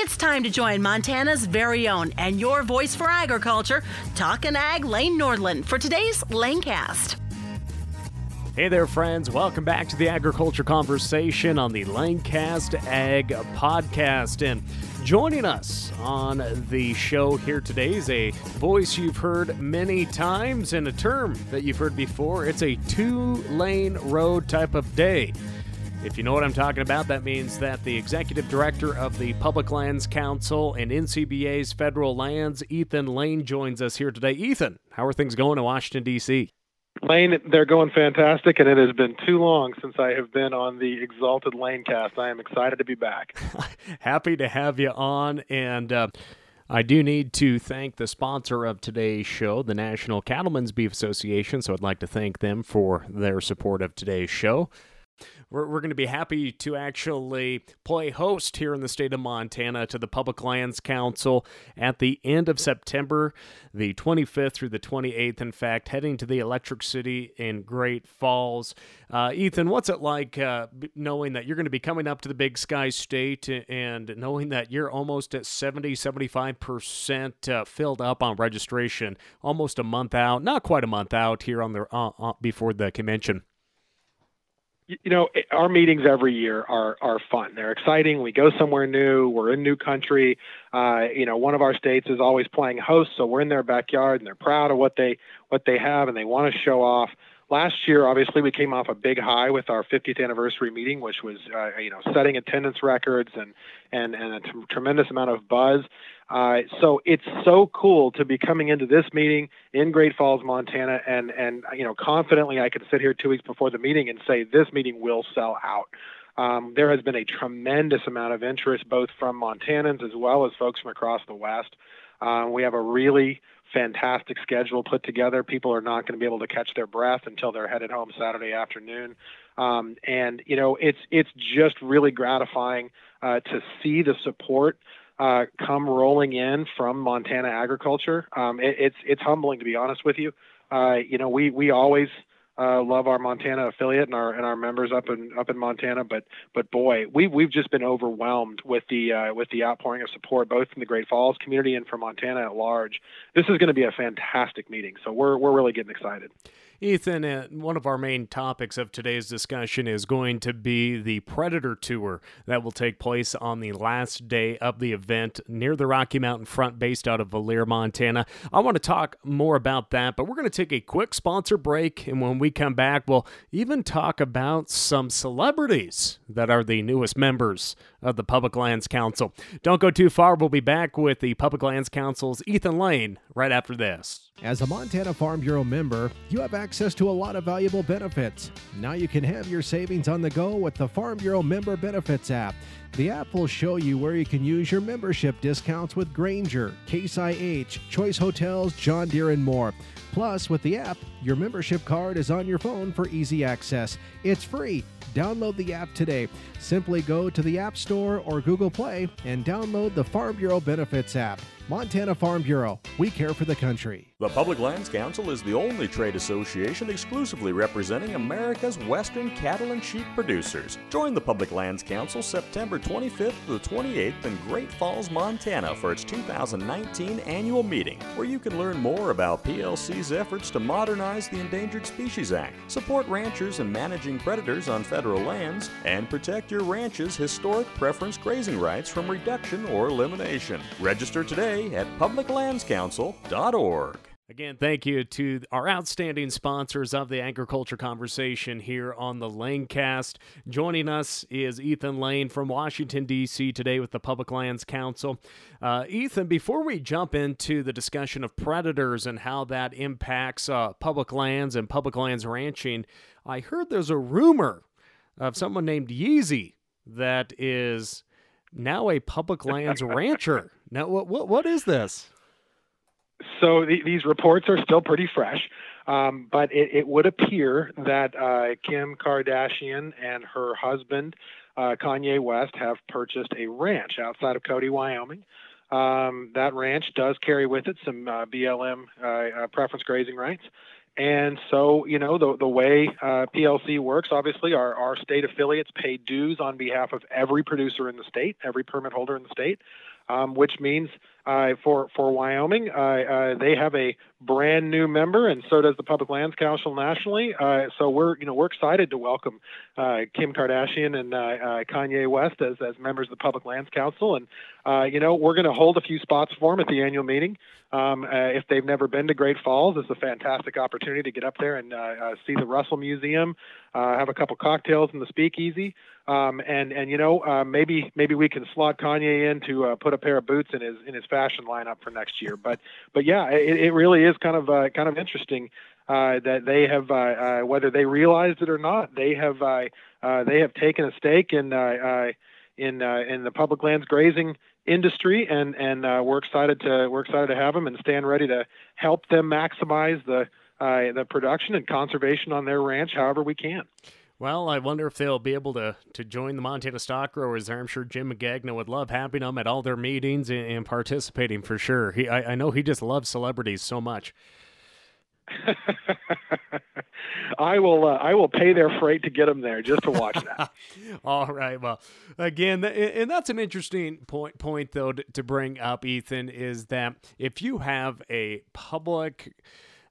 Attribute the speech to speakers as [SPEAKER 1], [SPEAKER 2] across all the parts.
[SPEAKER 1] It's time to join Montana's very own and your voice for agriculture, Talkin' Ag Lane Nordlund, for today's Lanecast.
[SPEAKER 2] Hey there, friends. Welcome back to the Agriculture Conversation on the Lanecast Ag Podcast. And joining us on the show here today is a voice you've heard many times and a term that you've heard before. It's a two lane road type of day. If you know what I'm talking about, that means that the executive director of the Public Lands Council and NCBA's Federal Lands, Ethan Lane, joins us here today. Ethan, how are things going in Washington, D.C.?
[SPEAKER 3] Lane, they're going fantastic, and it has been too long since I have been on the Exalted Lane cast. I am excited to be back.
[SPEAKER 2] Happy to have you on, and uh, I do need to thank the sponsor of today's show, the National Cattlemen's Beef Association. So I'd like to thank them for their support of today's show we're, we're going to be happy to actually play host here in the state of Montana to the Public Lands Council at the end of September, the 25th through the 28th. In fact, heading to the Electric City in Great Falls. Uh, Ethan, what's it like uh, knowing that you're going to be coming up to the Big Sky State and knowing that you're almost at 70, 75% uh, filled up on registration, almost a month out, not quite a month out here on the uh, uh, before the convention?
[SPEAKER 3] You know our meetings every year are are fun. They're exciting. We go somewhere new. We're in new country. Uh, you know one of our states is always playing host so we're in their backyard and they're proud of what they what they have and they want to show off last year obviously we came off a big high with our 50th anniversary meeting which was uh, you know setting attendance records and and and a t- tremendous amount of buzz uh, so it's so cool to be coming into this meeting in Great Falls, Montana, and and you know confidently I could sit here two weeks before the meeting and say this meeting will sell out. Um, there has been a tremendous amount of interest both from Montanans as well as folks from across the West. Um, we have a really fantastic schedule put together. People are not going to be able to catch their breath until they're headed home Saturday afternoon. Um, and you know, it's it's just really gratifying uh, to see the support uh, come rolling in from Montana agriculture. Um, it, it's it's humbling to be honest with you. Uh, you know, we we always uh, love our Montana affiliate and our and our members up in up in Montana, but but boy, we we've just been overwhelmed with the uh, with the outpouring of support both from the Great Falls community and from Montana at large. This is going to be a fantastic meeting, so we're we're really getting excited.
[SPEAKER 2] Ethan, uh, one of our main topics of today's discussion is going to be the Predator Tour that will take place on the last day of the event near the Rocky Mountain Front, based out of Valier, Montana. I want to talk more about that, but we're going to take a quick sponsor break. And when we come back, we'll even talk about some celebrities that are the newest members of the Public Lands Council. Don't go too far. We'll be back with the Public Lands Council's Ethan Lane right after this.
[SPEAKER 4] As a Montana Farm Bureau member, you have access to a lot of valuable benefits. Now you can have your savings on the go with the Farm Bureau Member Benefits app. The app will show you where you can use your membership discounts with Grainger, Case IH, Choice Hotels, John Deere, and more. Plus, with the app, your membership card is on your phone for easy access. It's free. Download the app today. Simply go to the App Store or Google Play and download the Farm Bureau Benefits app. Montana Farm Bureau. We care for the country.
[SPEAKER 5] The Public Lands Council is the only trade association exclusively representing America's western cattle and sheep producers. Join the Public Lands Council September 25th to the 28th in Great Falls, Montana for its 2019 annual meeting, where you can learn more about PLC's efforts to modernize the Endangered Species Act, support ranchers and managing predators on federal lands, and protect your ranch's historic preference grazing rights from reduction or elimination. Register today today at publiclandscouncil.org.
[SPEAKER 2] Again, thank you to our outstanding sponsors of the Agriculture Conversation here on the Lanecast. Joining us is Ethan Lane from Washington, D.C. today with the Public Lands Council. Uh, Ethan, before we jump into the discussion of predators and how that impacts uh, public lands and public lands ranching, I heard there's a rumor of someone named Yeezy that is now a public lands rancher. Now, what, what, what is this?
[SPEAKER 3] So the, these reports are still pretty fresh, um, but it, it, would appear that uh, Kim Kardashian and her husband, uh, Kanye West, have purchased a ranch outside of Cody, Wyoming. Um, that ranch does carry with it some uh, BLM uh, uh, preference grazing rights, And so, you know, the, the way uh, PLC works, obviously, our, our state affiliates pay dues on behalf of every producer in the state, every permit holder in the state, um, which means uh, for for Wyoming, uh, they have a brand new member, and so does the Public Lands Council nationally. Uh, so we're you know we're excited to welcome uh, Kim Kardashian and uh, Kanye West as as members of the Public Lands Council, and you know we're going to hold a few spots for them at the annual meeting. Um, if they've never been to Great Falls, it's a fantastic opportunity to get up there and see the Russell Museum, have a couple cocktails in the Speakeasy. Um, and and you know maybe maybe we can slot Kanye in to put a pair of boots in his in his fashion lineup for next year. But but yeah, it, it really is kind of uh, kind of interesting uh, that they have uh, uh, whether they realized it or not, they have uh, uh, they have taken a stake in in in the public lands grazing industry, and and we're excited to we're excited to have them and stand ready to help them maximize the the production and conservation on their ranch, however we can.
[SPEAKER 2] Well, I wonder if they'll be able to, to join the Montana Stock Growers there. I'm sure Jim Magagna would love having them at all their meetings and, and participating for sure. He, I, I know he just loves celebrities so much.
[SPEAKER 3] I will. Uh, I will pay their freight to get them there just to watch that.
[SPEAKER 2] All right. Well, again, and that's an interesting point. Point though to, to bring up, Ethan, is that if you have a public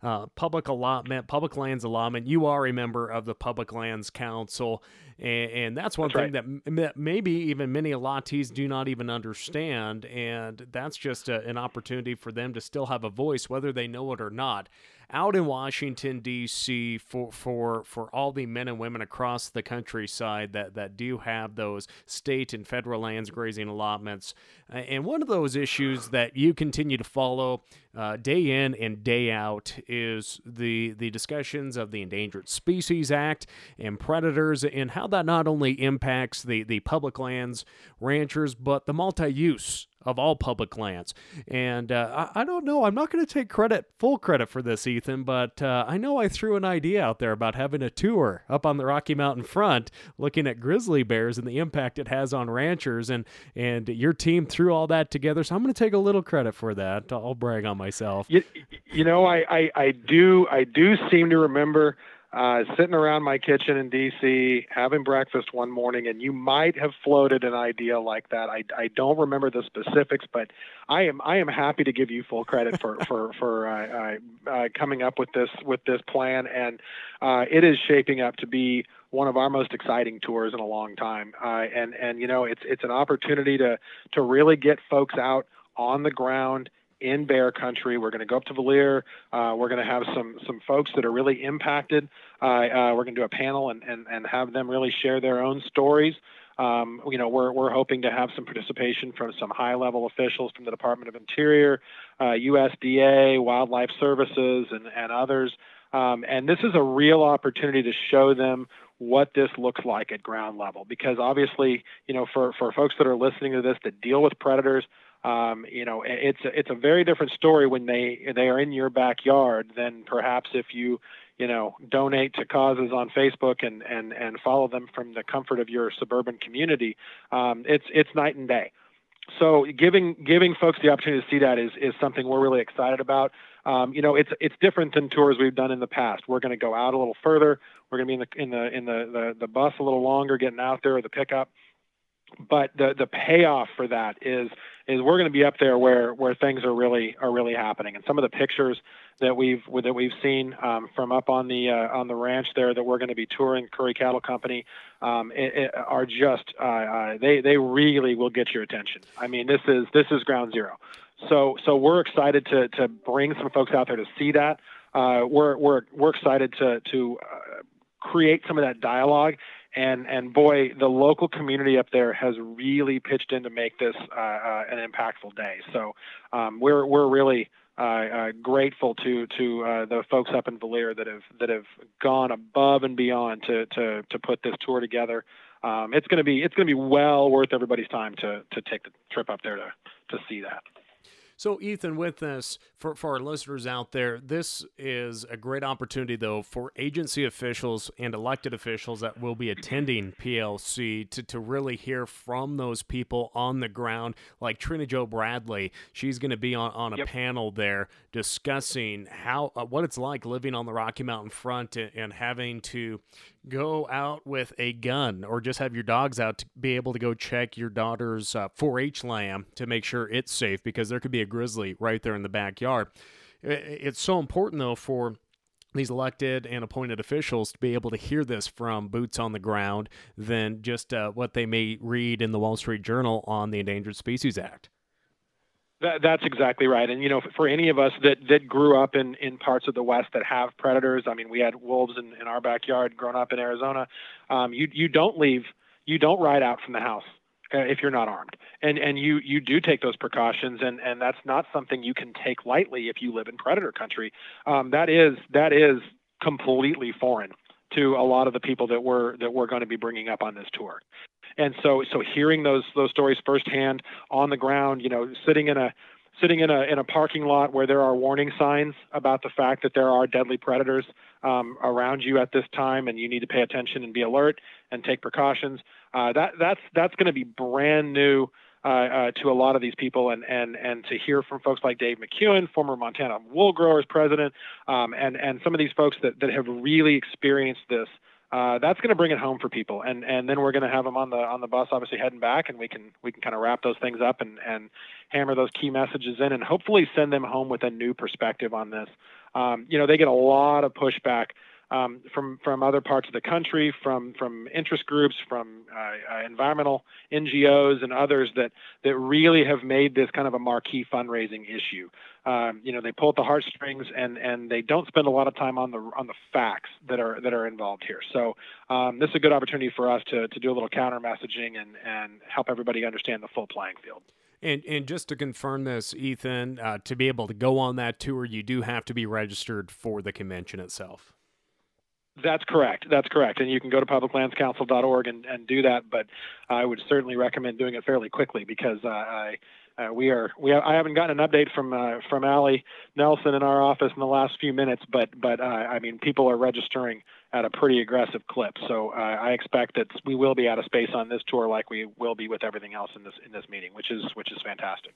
[SPEAKER 2] uh, public allotment, public lands allotment. You are a member of the Public Lands Council, and, and that's one that's thing right. that, maybe even many allottees do not even understand, and that's just a, an opportunity for them to still have a voice, whether they know it or not out in Washington D.C. for for for all the men and women across the countryside that that do have those state and federal lands grazing allotments. And one of those issues that you continue to follow uh, day in and day out is the the discussions of the Endangered Species Act and predators and how that not only impacts the the public lands ranchers but the multi-use of all public lands. And uh, I, I, don't know, I'm not going to take credit, full credit for this, Ethan, but uh, I know I threw an idea out there about having a tour up on the Rocky Mountain front looking at grizzly bears and the impact it has on ranchers. And, and your team threw all that together. So I'm going to take a little credit for that. I'll brag on myself.
[SPEAKER 3] You, you know, I, I, I do I do seem to remember uh, sitting around my kitchen in DC having breakfast one morning, and you might have floated an idea like that. I, I don't remember the specifics, but I am I am happy to give you full credit for for for uh, uh, uh, coming up with this with this plan, and uh, it is shaping up to be one of our most exciting tours in a long time. Uh, and and you know it's it's an opportunity to to really get folks out on the ground in bear country. We're going to go up to Valier. Uh, we're going to have some some folks that are really impacted. Uh, uh, we're going to do a panel and, and, and have them really share their own stories. Um, you know, we're, we're hoping to have some participation from some high level officials from the Department of Interior, USDA, uh, Wildlife Services, and, and others. Um, and this is a real opportunity to show them what this looks like at ground level because obviously you know for, for folks that are listening to this that deal with predators um, you know, it's a, it's a very different story when they they are in your backyard than perhaps if you you know donate to causes on Facebook and and and follow them from the comfort of your suburban community. Um, it's it's night and day. So giving giving folks the opportunity to see that is is something we're really excited about. Um, you know, it's it's different than tours we've done in the past. We're going to go out a little further. We're going to be in the in the in the, the the bus a little longer, getting out there, or the pickup but the the payoff for that is is we're going to be up there where where things are really are really happening and some of the pictures that we've that we've seen um, from up on the uh, on the ranch there that we're going to be touring Curry Cattle Company um, it, it are just uh, uh, they they really will get your attention. I mean this is this is ground zero. So so we're excited to to bring some folks out there to see that. Uh, we're we're we're excited to to uh, create some of that dialogue and and boy, the local community up there has really pitched in to make this uh, uh, an impactful day. So um, we're we're really uh, uh grateful to to uh, the folks up in Valier that have that have gone above and beyond to to to put this tour together. Um, it's going to be it's to be well worth everybody's time to to take the trip up there to to see that.
[SPEAKER 2] So, Ethan, with this, for, for our listeners out there, this is a great opportunity, though, for agency officials and elected officials that will be attending PLC to, to really hear from those people on the ground, like Trina Jo Bradley. She's going to be on, on a yep. panel there discussing how uh, what it's like living on the Rocky Mountain front and, and having to go out with a gun or just have your dogs out to be able to go check your daughter's uh, 4-H lamb to make sure it's safe because there could be a grizzly right there in the backyard. It's so important though for these elected and appointed officials to be able to hear this from boots on the ground than just uh, what they may read in the Wall Street Journal on the Endangered Species Act.
[SPEAKER 3] That, that's exactly right. And you know, for any of us that that grew up in in parts of the West that have predators, I mean, we had wolves in, in our backyard growing up in Arizona. Um, you you don't leave, you don't ride out from the house uh, if you're not armed, and and you you do take those precautions, and and that's not something you can take lightly if you live in predator country. Um, that is that is completely foreign to a lot of the people that we're that we're going to be bringing up on this tour. And so so hearing those those stories firsthand on the ground, you know, sitting in a sitting in a in a parking lot where there are warning signs about the fact that there are deadly predators um, around you at this time, and you need to pay attention and be alert and take precautions. Uh, that that's that's going to be brand new. Uh, uh, to a lot of these people, and and and to hear from folks like Dave McEwen, former Montana Wool Growers president, um, and and some of these folks that that have really experienced this uh, that's going to bring it home for people, and and then we're going to have them on the on the bus, obviously heading back, and we can we can kind of wrap those things up and and hammer those key messages in, and hopefully send them home with a new perspective on this. Um, you know, they get a lot of pushback um, from from other parts of the country, from from interest groups, from uh, uh, environmental NGOs and others that that really have made this kind of a marquee fundraising issue. Um, you know, they pull at the heartstrings and and they don't spend a lot of time on the on the facts that are that are involved here. So um, this is a good opportunity for us to to do a little counter messaging and and help everybody understand the full playing field.
[SPEAKER 2] And and just to confirm this, Ethan, uh, to be able to go on that tour, you do have to be registered for the convention itself.
[SPEAKER 3] That's correct. That's correct. And you can go to publiclandscouncil.org and, and do that. But I would certainly recommend doing it fairly quickly because uh, I uh, we are we have, I haven't gotten an update from uh, from Allie Nelson in our office in the last few minutes, but but uh, I mean people are registering at a pretty aggressive clip. So uh, I expect that we will be out of space on this tour, like we will be with everything else in this in this meeting, which is which is fantastic.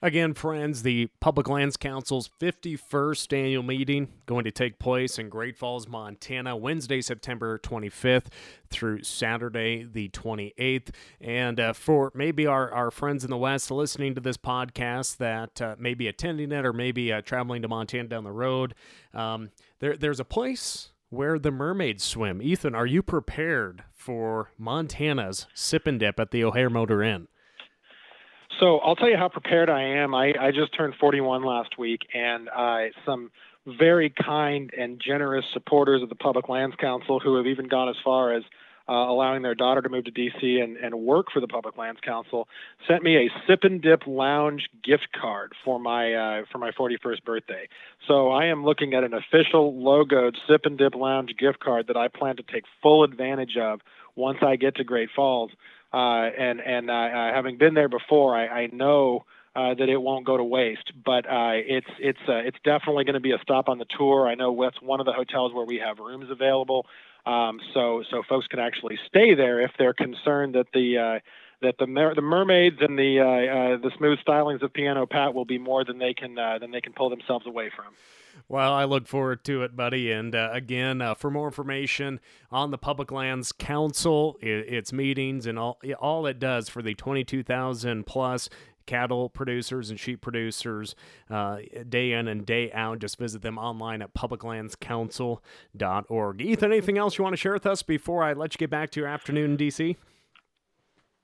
[SPEAKER 2] Again, friends, the Public Lands Council's 51st annual meeting going to take place in Great Falls, Montana, Wednesday, September 25th through Saturday, the 28th. And uh, for maybe our, our friends in the West listening to this podcast that uh, may be attending it or maybe uh, traveling to Montana down the road, um, there, there's a place where the mermaids swim. Ethan, are you prepared for Montana's sip and dip at the O'Haire Motor Inn?
[SPEAKER 3] So I'll tell you how prepared I am. I, I just turned 41 last week, and uh, some very kind and generous supporters of the Public Lands Council who have even gone as far as uh, allowing their daughter to move to DC and, and work for the Public Lands Council, sent me a Sip and Dip Lounge gift card for my uh, for my 41st birthday. So I am looking at an official logoed Sip and Dip Lounge gift card that I plan to take full advantage of once I get to Great Falls. Uh, and and uh, uh, having been there before, I, I know uh, that it won't go to waste. But uh, it's it's uh, it's definitely going to be a stop on the tour. I know that's one of the hotels where we have rooms available, um, so so folks can actually stay there if they're concerned that the uh, that the mer- the mermaids and the uh, uh, the smooth stylings of Piano Pat will be more than they can uh, than they can pull themselves away from.
[SPEAKER 2] Well, I look forward to it, buddy. And uh, again, uh, for more information on the Public Lands Council, it, its meetings, and all all it does for the 22,000 plus cattle producers and sheep producers uh, day in and day out. Just visit them online at publiclandscouncil.org. Ethan, anything else you want to share with us before I let you get back to your afternoon in D.C.?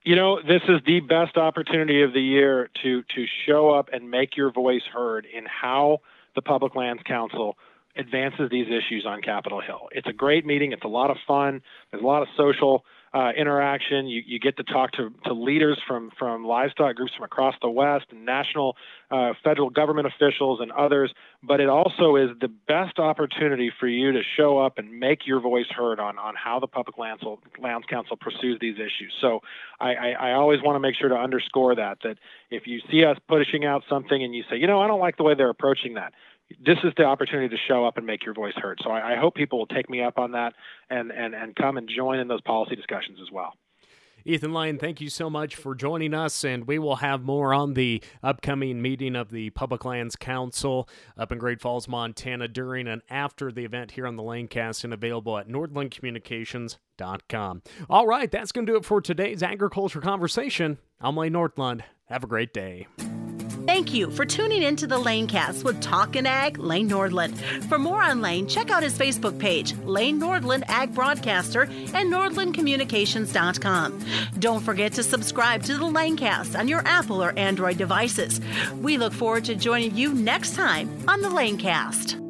[SPEAKER 3] You know, this is the best opportunity of the year to to show up and make your voice heard in how – the Public Lands Council advances these issues on Capitol Hill. It's a great meeting. It's a lot of fun. There's a lot of social uh, interaction. You, you get to talk to, to leaders from, from livestock groups from across the West and national, uh, federal government officials and others. But it also is the best opportunity for you to show up and make your voice heard on, on how the Public Lands, Lands Council pursues these issues. So I, I, I always want to make sure to underscore that, that if you see us pushing out something and you say, you know, I don't like the way they're approaching that, this is the opportunity to show up and make your voice heard. So I, I hope people will take me up on that and, and, and come and join in those policy discussions as well.
[SPEAKER 2] Ethan Lane, thank you so much for joining us, and we will have more on the upcoming meeting of the Public Lands Council up in Great Falls, Montana during and after the event here on the Lanecast and available at nordlundcommunications.com. All right, that's going to do it for today's agriculture conversation. I'm Lane Nordlund. Have a great day.
[SPEAKER 1] Thank you for tuning in to the Lanecast with Talkin' Ag Lane Nordlund. For more on Lane, check out his Facebook page, Lane Nordlund Ag Broadcaster, and NordlundCommunications.com. Don't forget to subscribe to the Lanecast on your Apple or Android devices. We look forward to joining you next time on the Lanecast.